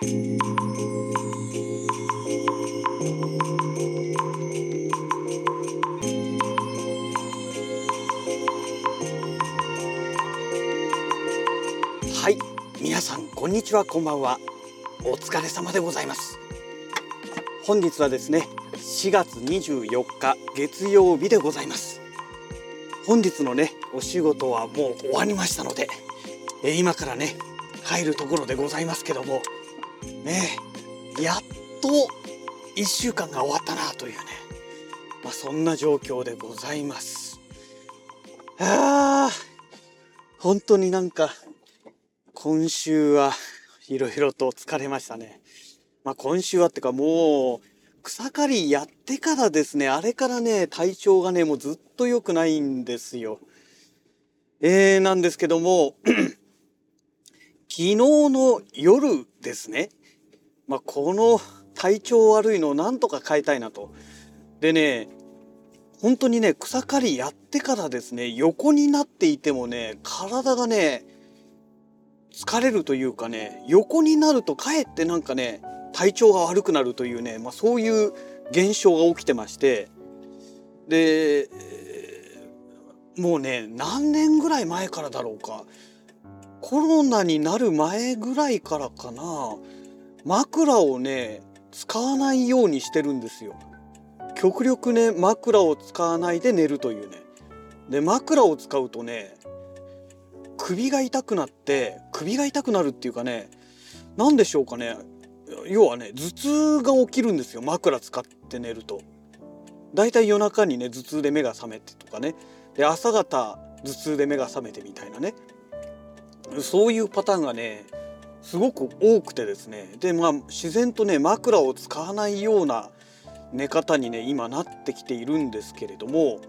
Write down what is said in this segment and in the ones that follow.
はい皆さんこんにちはこんばんは。お疲れ様でございます。本日はですね4月24日月曜日でございます。本日のねお仕事はもう終わりましたのでえ今からね帰るところでございますけどもね。やっと1週間が終わったなというね、まあ、そんな状況でございます。あー本当になんか今週はいろいろと疲れましたね。まあ今週はってかもう草刈りやってからですね、あれからね、体調がね、もうずっと良くないんですよ。えー、なんですけども、昨日の夜ですね、まあこの体調悪いのをなんとか変えたいなと。でね、本当にね、草刈りやってからですね、横になっていてもね、体がね、疲れるというかね横になるとかえってなんかね体調が悪くなるというね、まあ、そういう現象が起きてまして。でもうね何年ぐらい前からだろうか。コロナになる前ぐらいからかな。枕をね使わないようにしてるんですよ。極力ね枕を使わないで寝るというね。で枕を使うとね首が痛くなって首が痛くなるっていうかね何でしょうかね要はね頭痛が起きるんですよ枕使って寝ると。だいたい夜中にね頭痛で目が覚めてとかねで朝方頭痛で目が覚めてみたいなねそういうパターンがねすごく多くてですね。でまあ自然とね枕を使わないような寝方にね今なってきているんですけれども。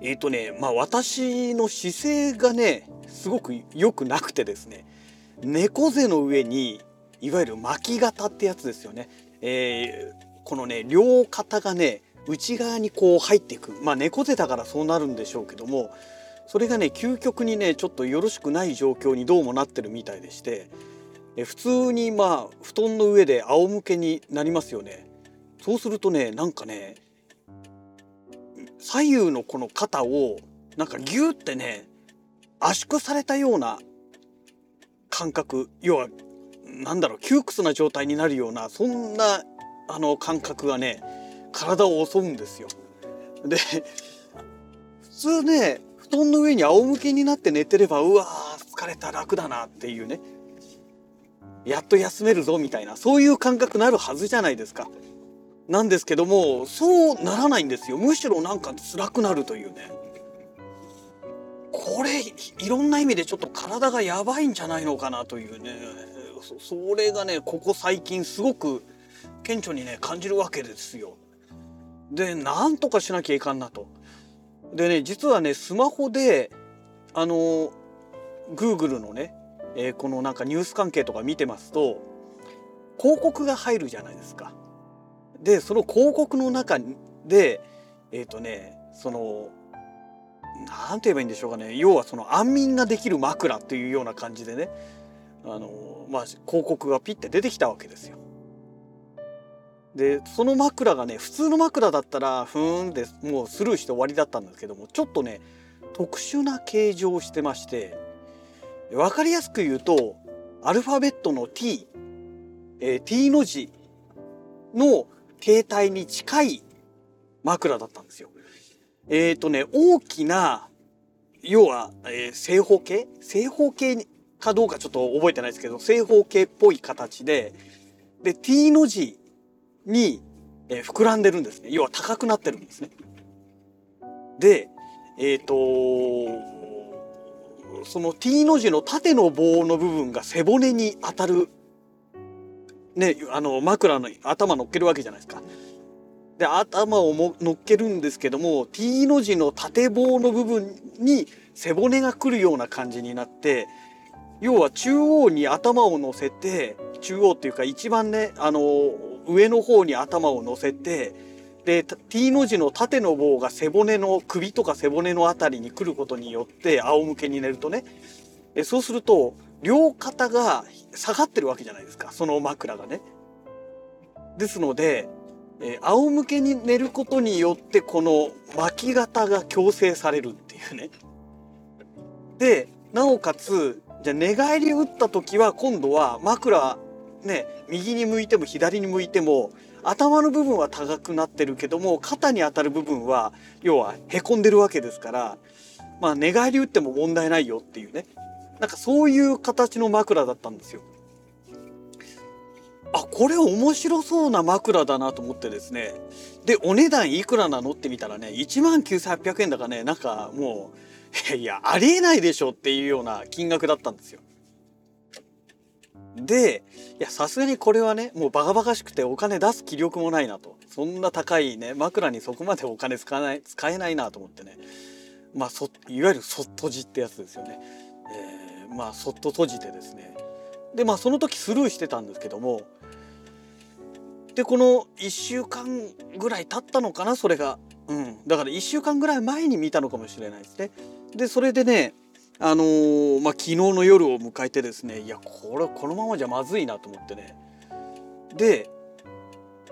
えっ、ー、とねまあ私の姿勢がねすごく良くなくてですね。猫背の上にいわゆる巻き型ってやつですよね、えー、このね両肩がね内側にこう入っていくまあ猫背だからそうなるんでしょうけども。それがね究極にねちょっとよろしくない状況にどうもなってるみたいでして普通にまあ布団の上で仰向けになりますよねそうするとねなんかね左右のこの肩をなんかギュってね圧縮されたような感覚要はなんだろう窮屈な状態になるようなそんなあの感覚がね体を襲うんですよ。で普通ね布団の上に仰向けになって寝てればうわー疲れた楽だなっていうねやっと休めるぞみたいなそういう感覚なるはずじゃないですか。なんですけどもそうならないんですよむしろなんか辛くなるというねこれいろんな意味でちょっと体がやばいんじゃないのかなというねそれがねここ最近すごく顕著にね感じるわけですよ。でなんとかしなきゃいかんなと。でね実はねスマホであの Google のね、えー、このなんかニュース関係とか見てますと広告が入るじゃないですか。でその広告の中でえっ、ー、とねその何て言えばいいんでしょうかね要はその安眠ができる枕っていうような感じでねあのまあ広告がピッて出てきたわけですよ。でその枕がね普通の枕だったらふーんでもうスルーして終わりだったんですけどもちょっとね特殊な形状をしてまして分かりやすく言うとアルファベットの T、えー、T の字の携帯に近い枕だったんですよ。えっ、ー、とね、大きな、要は、えー、正方形？正方形かどうかちょっと覚えてないですけど、正方形っぽい形で、で、T の字に、え、膨らんでるんですね。要は高くなってるんですね。で、えっ、ー、とその T の字の縦の棒の部分が背骨に当たるね、あの枕の頭乗っけるわけじゃないですか。で頭をも乗っけるんですけども T の字の縦棒の部分に背骨がくるような感じになって要は中央に頭を乗せて中央っていうか一番ねあの上の方に頭を乗せてで T の字の縦の棒が背骨の首とか背骨の辺りに来ることによって仰向けに寝るとねそうすると両肩が下がってるわけじゃないですかその枕がね。ですので、えー、仰向けに寝ることによってこの巻き肩が矯正されるっていうね。でなおかつじゃ寝返り打った時は今度は枕ね右に向いても左に向いても頭の部分は高くなってるけども肩に当たる部分は要はへこんでるわけですからまあ寝返り打っても問題ないよっていうねなんかそういう形の枕だったんですよ。あこれ面白そうな枕だなと思ってですねでお値段いくらなのって見たらね1万9800円だかねなんかもういやありえないでしょっていうような金額だったんですよ。でいやさすがにこれはねもうバカバカしくてお金出す気力もないなと。そんな高いね枕にそこまでお金使わない使えないなと思ってね。まあそいわゆるそっとじってやつですよね。えー、まあそっと閉じてですね。でまあその時スルーしてたんですけども。でこの1週間ぐらい経ったのかなそれが、うん、だから1週間ぐらい前に見たのかもしれないですね。でそれでねあのー、まあ、昨日の夜を迎えてですねいやこれこのままじゃまずいなと思ってね。で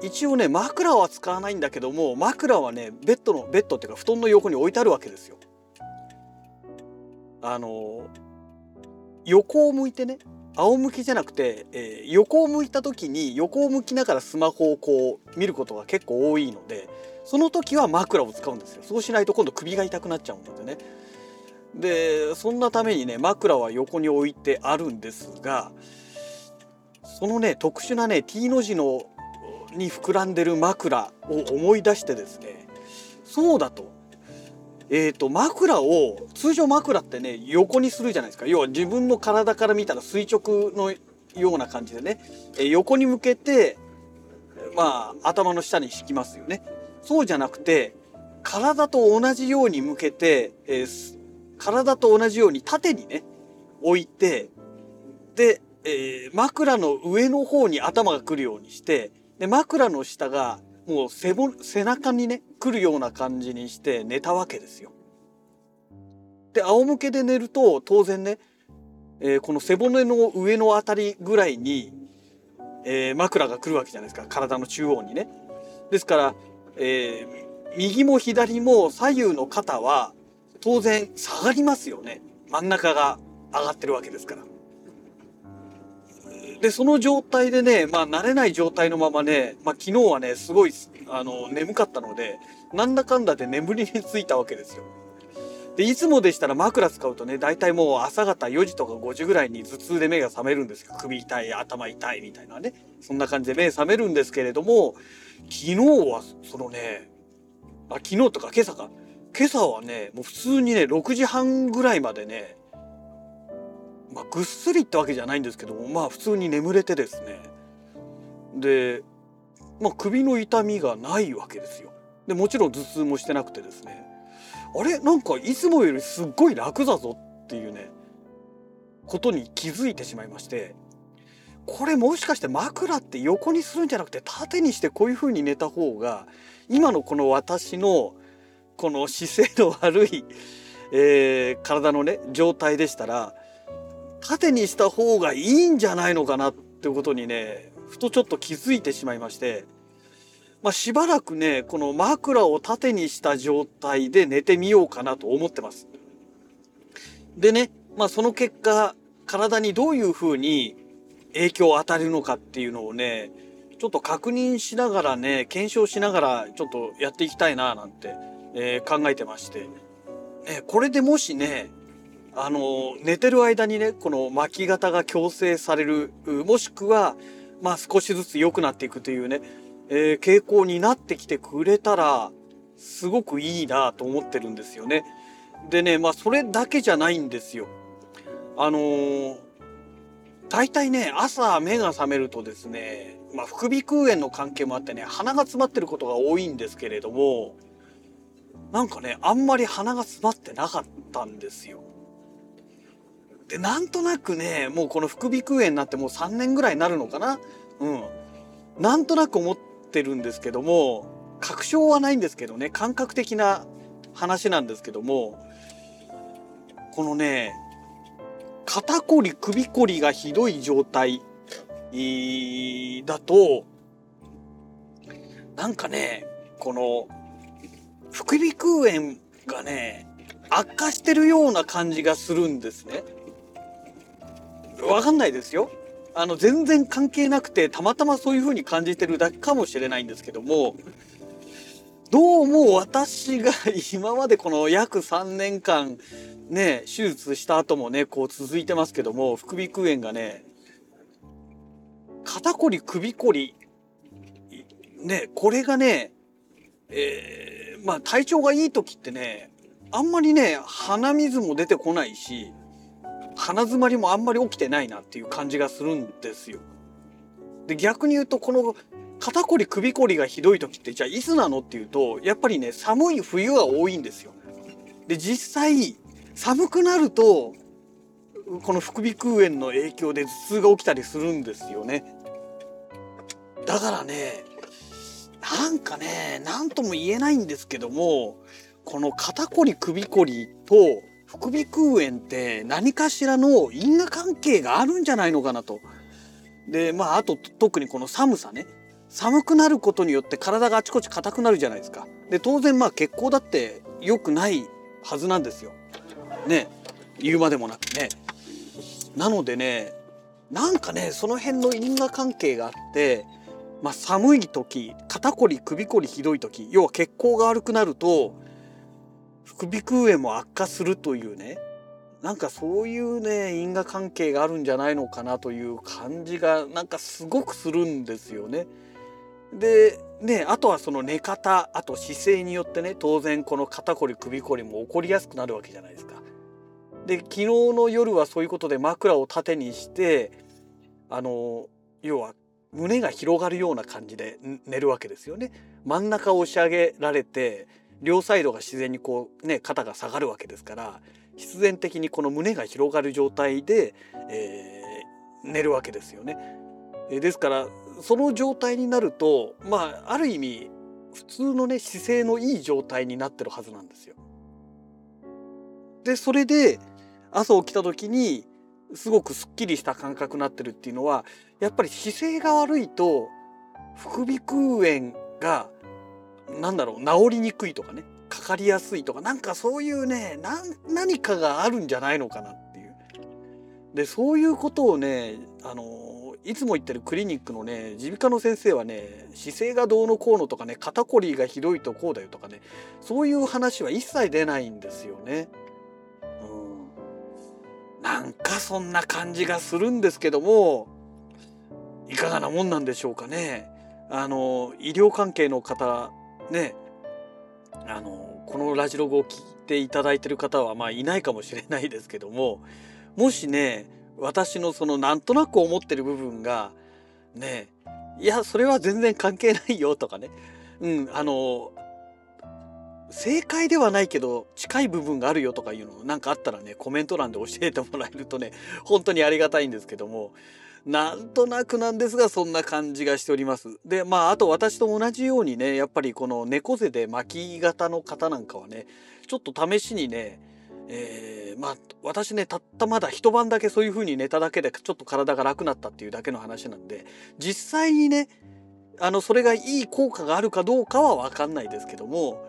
一応ね枕は使わないんだけども枕はねベッドのベッドっていうか布団の横に置いてあるわけですよ。あの、横を向いてね仰向きじゃなくて、えー、横を向いた時に横を向きながらスマホをこう見ることが結構多いのでその時は枕を使うんですよ。そうしないと今度首が痛くなっちゃうのでね。でそんなためにね枕は横に置いてあるんですがそのね特殊なね T の字のに膨らんでる枕を思い出してですねそうだと。えーと、枕を通常枕ってね横にするじゃないですか。要は自分の体から見たら垂直のような感じでね、え横に向けてまあ頭の下に敷きますよね。そうじゃなくて体と同じように向けて、えー、体と同じように縦にね置いてで、えー、枕の上の方に頭が来るようにしてで枕の下がもう背ぼ背中にね来るような感じにして寝たわけですよ。で仰向けで寝ると当然ね、えー、この背骨の上のあたりぐらいに、えー、枕が来るわけじゃないですか体の中央にね。ですから、えー、右も左も左右の肩は当然下がりますよね真ん中が上がってるわけですから。で、その状態でね、まあ慣れない状態のままね、まあ昨日はね、すごい、あの、眠かったので、なんだかんだで眠りについたわけですよ。で、いつもでしたら枕使うとね、大体もう朝方4時とか5時ぐらいに頭痛で目が覚めるんですよ。首痛い、頭痛いみたいなね。そんな感じで目覚めるんですけれども、昨日はそのね、あ、昨日とか今朝か。今朝はね、もう普通にね、6時半ぐらいまでね、まあ、ぐっすりってわけじゃないんですけどもまあ普通に眠れてですね。で、まあ、首の痛みがないわけですよ。でもちろん頭痛もしてなくてですね。あれ？なんかいつもよりすっごい楽だぞっていうねことに気づいてしまいまして。これもしかして枕って横にするんじゃなくて縦にしてこういう風に寝た方が今のこの私のこの姿勢の悪い、えー、体のね状態でしたら縦にした方がいいんじゃないのかなってことにねふとちょっと気づいてしまいまして、まあ、しばらくねこの枕を縦にした状態で寝てみようかなと思ってます。でね、まあ、その結果体にどういうふうに影響を与えるのかっていうのをねちょっと確認しながらね検証しながらちょっとやっていきたいななんて、えー、考えてまして、ね、これでもしねあの寝てる間にねこの巻き肩が矯正されるもしくはまあ少しずつ良くなっていくというね、えー、傾向になってきてくれたらすごくいいなと思ってるんですよね。でねまあそれだけじゃないんですよ。あのー、大体ね朝目が覚めるとですね、まあ、副鼻腔炎の関係もあってね鼻が詰まってることが多いんですけれどもなんかねあんまり鼻が詰まってなかったんですよ。でなんとなくねもうこの副鼻腔炎になってもう3年ぐらいになるのかな？うんなんとなく思ってるんですけども確証はないんですけどね感覚的な話なんですけどもこのね肩こり首こりがひどい状態だとなんかねこの副鼻腔炎がね悪化してるような感じがするんですね。わかんないですよ。あの全然関係なくてたまたまそういう風に感じてるだけかもしれないんですけどもどうも私が今までこの約3年間ね手術した後もねこう続いてますけども副鼻腔炎がね肩こり首こりねこれがねえー、まあ体調がいい時ってねあんまりね鼻水も出てこないし鼻づまりもあんまり起きてないなっていう感じがするんですよ。で逆に言うとこの肩こり首こりがひどい時ってじゃあいつなのっていうとやっぱりね寒い冬が多いんですよ。で実際寒くなるとこの副鼻腔炎の影響で頭痛が起きたりするんですよね。だからねなんかね何とも言えないんですけどもこの肩こり首こりと副鼻腔炎って何かしらの因果関係があるんじゃないのかなと。でまああと特にこの寒さね寒くなることによって体があちこち硬くなるじゃないですか。で当然まあ血行だって良くないはずなんですよ。ね言うまでもなくね。なのでねなんかねその辺の因果関係があって、まあ、寒い時肩こり首こりひどい時要は血行が悪くなると副鼻腔炎も悪化するというねなんかそういうね因果関係があるんじゃないのかなという感じがなんかすごくするんですよね。でねあとはその寝方あと姿勢によってね当然この肩こり首こりも起こりやすくなるわけじゃないですか。で昨日の夜はそういうことで枕を縦にしてあの要は胸が広がるような感じで寝るわけですよね。真ん中を押し上げられて両サイドが自然にこうね肩が下がるわけですから必然的にこの胸が広がる状態で、えー、寝るわけですよね。ですからその状態になるとまあある意味普通のね姿勢のいい状態になってるはずなんですよ。でそれで朝起きた時にすごくすっきりした感覚になってるっていうのはやっぱり姿勢が悪いと副鼻腔炎がなんだろう治りにくいとかねかかりやすいとかなんかそういうね何かがあるんじゃないのかなっていう。でそういうことをねあのいつも言ってるクリニックのね耳鼻科の先生はね姿勢がどうのこうのとかね肩こりがひどいとこうだよとかねそういう話は一切出ないんですよね。なんかそんな感じがするんですけどもいかがなもんなんでしょうかね。あの医療関係の方ねあのこのラジログを聞いていただいてる方はまあいないかもしれないですけどももしね私のそのなんとなく思ってる部分がねいやそれは全然関係ないよとかねうんあの正解ではないけど近い部分があるよとかいうのなんかあったらねコメント欄で教えてもらえるとね 本当にありがたいんですけどもなんとなくなんですがそんな感じがしております。でまああと私と同じようにねやっぱりこの猫背で巻き型の方なんかはねちょっと試しにねえー、まあ私ねたったまだ一晩だけそういう風に寝ただけでちょっと体が楽になったっていうだけの話なんで実際にねあのそれがいい効果があるかどうかは分かんないですけども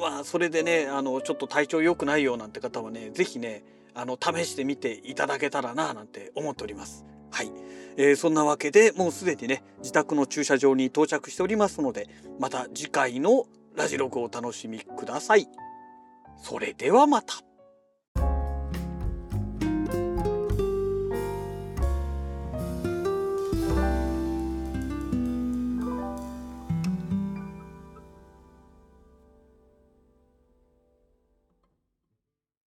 まあそれでねあのちょっと体調良くないよなんて方はね是非ねあの試してみていただけたらななんて思っております。はい、えー、そんなわけでもうすでにね自宅の駐車場に到着しておりますのでまた次回のラジログをお楽しみください。それではまた。